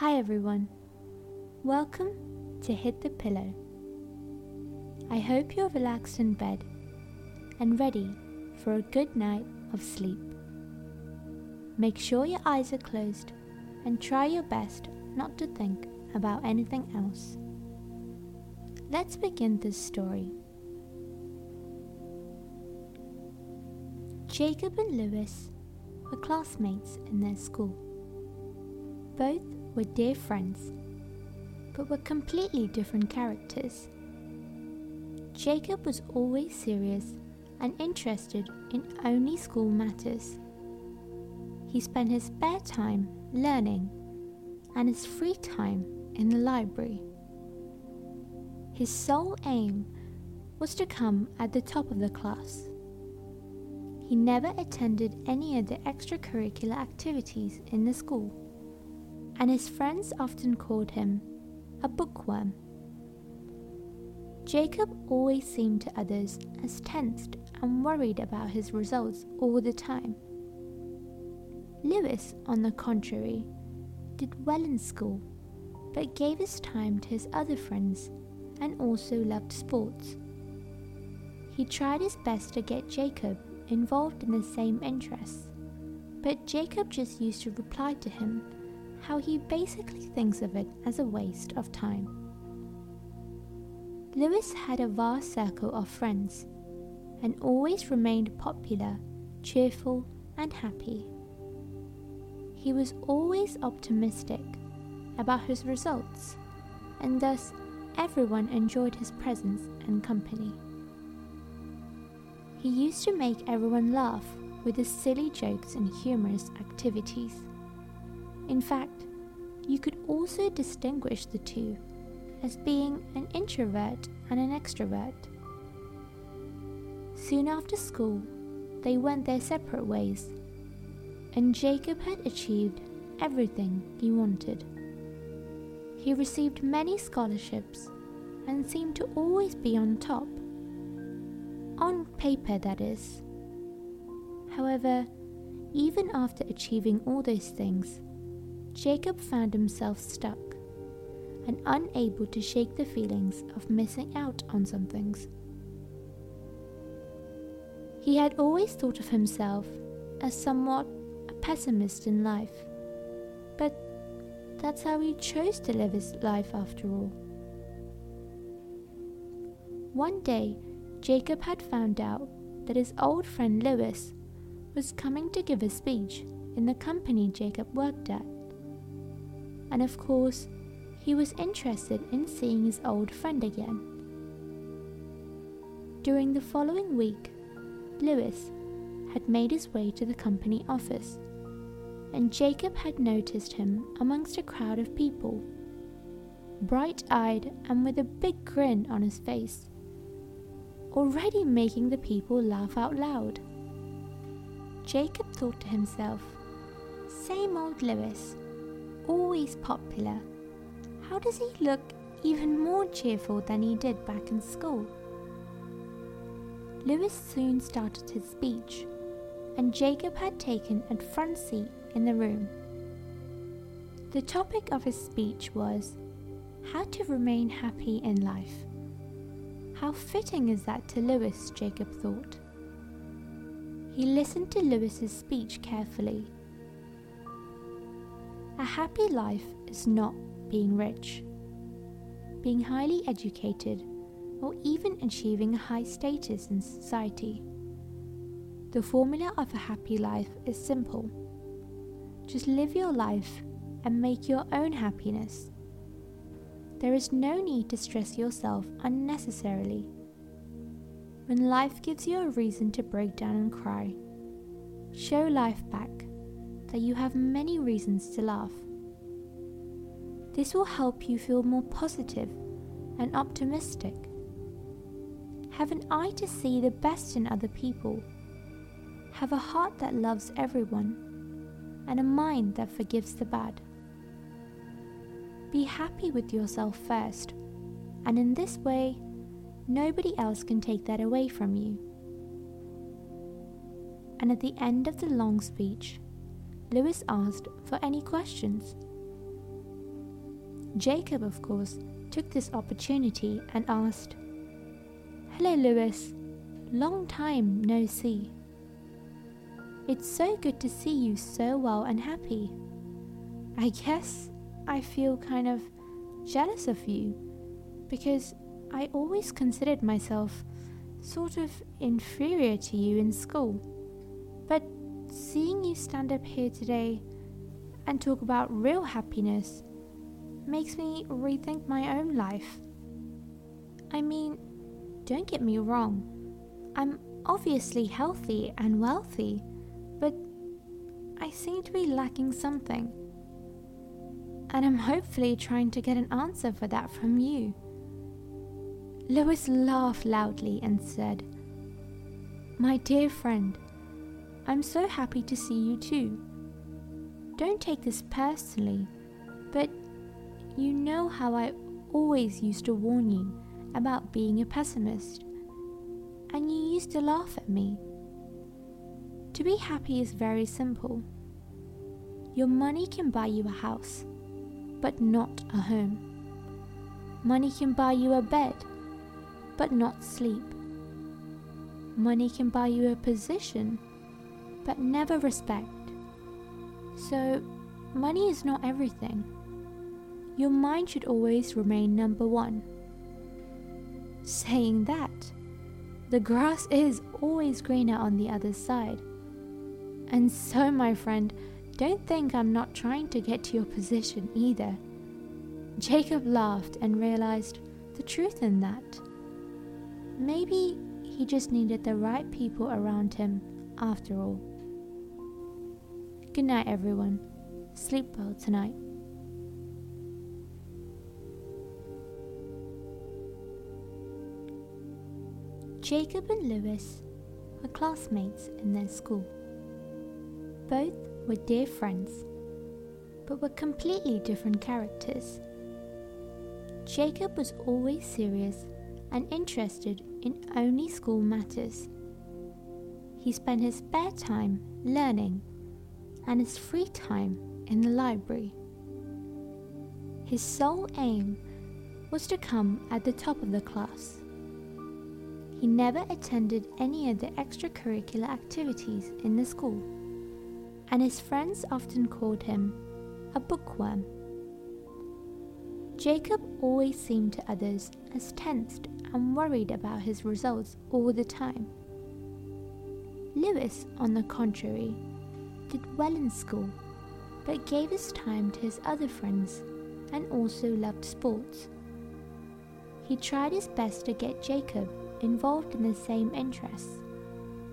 Hi everyone. Welcome to Hit the Pillow. I hope you're relaxed in bed and ready for a good night of sleep. Make sure your eyes are closed and try your best not to think about anything else. Let's begin this story. Jacob and Lewis were classmates in their school. Both were dear friends, but were completely different characters. Jacob was always serious and interested in only school matters. He spent his spare time learning and his free time in the library. His sole aim was to come at the top of the class. He never attended any of the extracurricular activities in the school and his friends often called him a bookworm. Jacob always seemed to others as tensed and worried about his results all the time. Lewis, on the contrary, did well in school, but gave his time to his other friends and also loved sports. He tried his best to get Jacob involved in the same interests, but Jacob just used to reply to him how he basically thinks of it as a waste of time. Lewis had a vast circle of friends and always remained popular, cheerful, and happy. He was always optimistic about his results, and thus everyone enjoyed his presence and company. He used to make everyone laugh with his silly jokes and humorous activities. In fact, you could also distinguish the two as being an introvert and an extrovert. Soon after school, they went their separate ways, and Jacob had achieved everything he wanted. He received many scholarships and seemed to always be on top. On paper, that is. However, even after achieving all those things, Jacob found himself stuck and unable to shake the feelings of missing out on some things. He had always thought of himself as somewhat a pessimist in life, but that's how he chose to live his life after all. One day, Jacob had found out that his old friend Lewis was coming to give a speech in the company Jacob worked at and of course, he was interested in seeing his old friend again. During the following week, Lewis had made his way to the company office, and Jacob had noticed him amongst a crowd of people, bright eyed and with a big grin on his face, already making the people laugh out loud. Jacob thought to himself, Same old Lewis always popular, how does he look even more cheerful than he did back in school? Lewis soon started his speech, and Jacob had taken a front seat in the room. The topic of his speech was how to remain happy in life. How fitting is that to Lewis, Jacob thought. He listened to Lewis's speech carefully happy life is not being rich, being highly educated, or even achieving a high status in society. The formula of a happy life is simple. Just live your life and make your own happiness. There is no need to stress yourself unnecessarily. When life gives you a reason to break down and cry, show life back that you have many reasons to laugh. This will help you feel more positive and optimistic. Have an eye to see the best in other people. Have a heart that loves everyone and a mind that forgives the bad. Be happy with yourself first, and in this way, nobody else can take that away from you. And at the end of the long speech, Lewis asked for any questions. Jacob, of course, took this opportunity and asked, Hello, Lewis. Long time no see. It's so good to see you so well and happy. I guess I feel kind of jealous of you because I always considered myself sort of inferior to you in school. Seeing you stand up here today and talk about real happiness makes me rethink my own life. I mean, don't get me wrong, I'm obviously healthy and wealthy, but I seem to be lacking something. And I'm hopefully trying to get an answer for that from you. Lewis laughed loudly and said, My dear friend, I'm so happy to see you too. Don't take this personally, but you know how I always used to warn you about being a pessimist, and you used to laugh at me. To be happy is very simple. Your money can buy you a house, but not a home. Money can buy you a bed but not sleep. Money can buy you a position, but never respect. So, money is not everything. Your mind should always remain number one. Saying that, the grass is always greener on the other side. And so, my friend, don't think I'm not trying to get to your position either. Jacob laughed and realized the truth in that. Maybe he just needed the right people around him after all. Good night, everyone. Sleep well tonight. Jacob and Lewis were classmates in their school. Both were dear friends, but were completely different characters. Jacob was always serious and interested in only school matters. He spent his spare time learning and his free time in the library. His sole aim was to come at the top of the class. He never attended any of the extracurricular activities in the school, and his friends often called him a bookworm. Jacob always seemed to others as tensed and worried about his results all the time. Lewis, on the contrary, did well in school, but gave his time to his other friends and also loved sports. He tried his best to get Jacob involved in the same interests,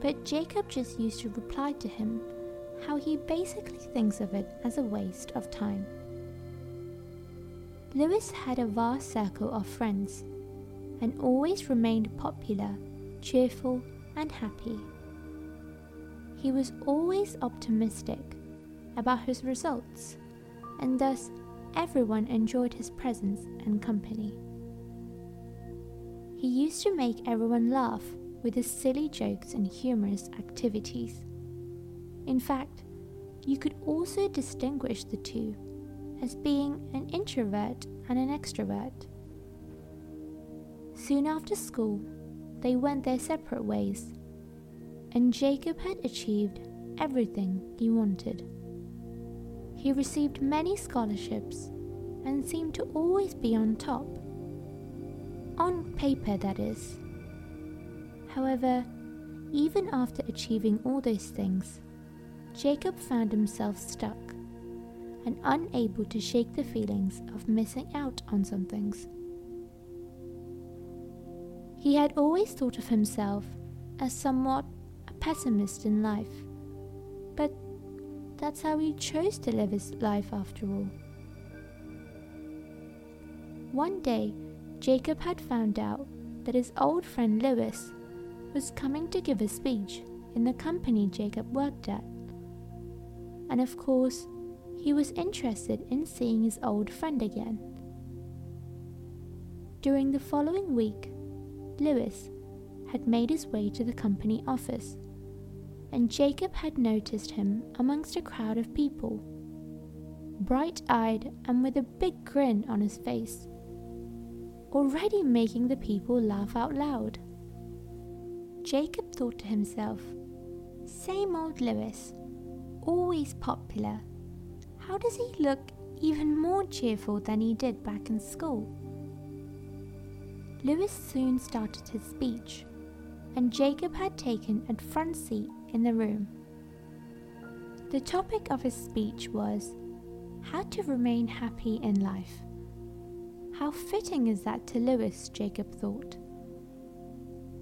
but Jacob just used to reply to him how he basically thinks of it as a waste of time. Lewis had a vast circle of friends and always remained popular, cheerful, and happy. He was always optimistic about his results, and thus everyone enjoyed his presence and company. He used to make everyone laugh with his silly jokes and humorous activities. In fact, you could also distinguish the two as being an introvert and an extrovert. Soon after school, they went their separate ways, and Jacob had achieved everything he wanted. He received many scholarships and seemed to always be on top. On paper, that is. However, even after achieving all those things, Jacob found himself stuck and unable to shake the feelings of missing out on some things. He had always thought of himself as somewhat pessimist in life, but that's how he chose to live his life after all. One day, Jacob had found out that his old friend Lewis was coming to give a speech in the company Jacob worked at. And of course, he was interested in seeing his old friend again. During the following week, Lewis, had made his way to the company office, and Jacob had noticed him amongst a crowd of people. bright eyed and with a big grin on his face, already making the people laugh out loud. Jacob thought to himself, Same old Lewis, always popular. How does he look even more cheerful than he did back in school? Lewis soon started his speech, and Jacob had taken a front seat in the room. The topic of his speech was how to remain happy in life. How fitting is that to Lewis, Jacob thought.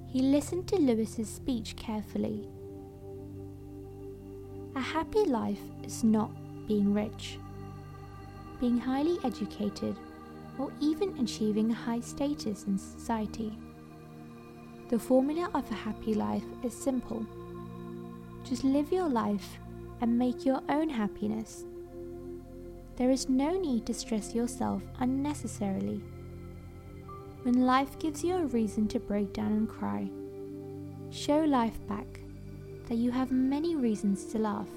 He listened to Lewis's speech carefully. A happy life is not being rich, being highly educated, or even achieving a high status in society. The formula of a happy life is simple. Just live your life and make your own happiness. There is no need to stress yourself unnecessarily. When life gives you a reason to break down and cry, show life back that you have many reasons to laugh.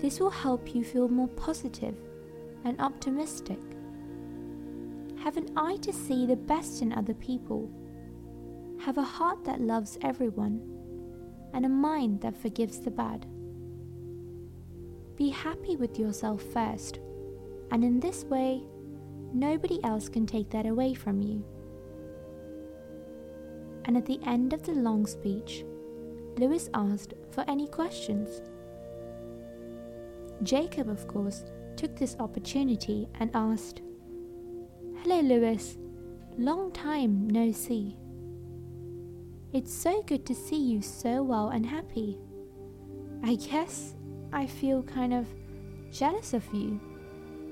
This will help you feel more positive and optimistic. Have an eye to see the best in other people. Have a heart that loves everyone and a mind that forgives the bad. Be happy with yourself first, and in this way, nobody else can take that away from you. And at the end of the long speech, Lewis asked for any questions. Jacob, of course, took this opportunity and asked, Hello, Lewis. Long time no see. It's so good to see you so well and happy. I guess I feel kind of jealous of you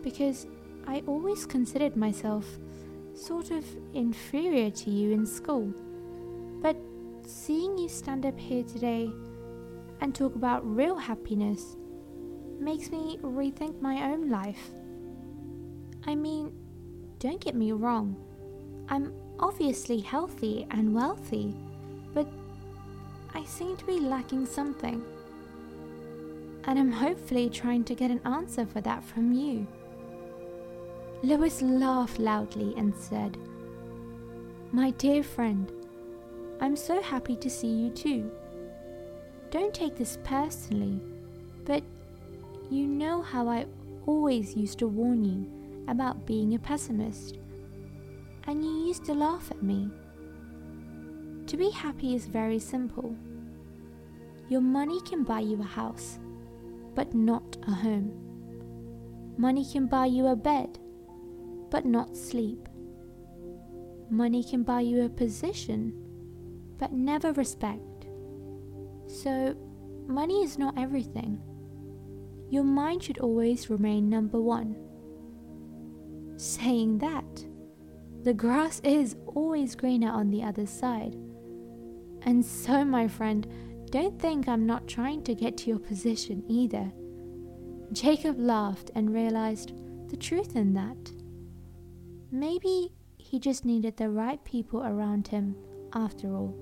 because I always considered myself sort of inferior to you in school. But seeing you stand up here today and talk about real happiness makes me rethink my own life. I mean, don't get me wrong, I'm obviously healthy and wealthy, I seem to be lacking something and I'm hopefully trying to get an answer for that from you. Lewis laughed loudly and said, My dear friend, I'm so happy to see you too. Don't take this personally, but you know how I always used to warn you about being a pessimist, and you used to laugh at me. To be happy is very simple. Your money can buy you a house but not a home. Money can buy you a bed, but not sleep. Money can buy you a position, but never respect. So, money is not everything. Your mind should always remain number one. Saying that, the grass is always greener on the other side. And so, my friend, don't think I'm not trying to get to your position either. Jacob laughed and realized the truth in that. Maybe he just needed the right people around him after all.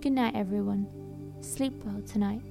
Good night, everyone. Sleep well tonight.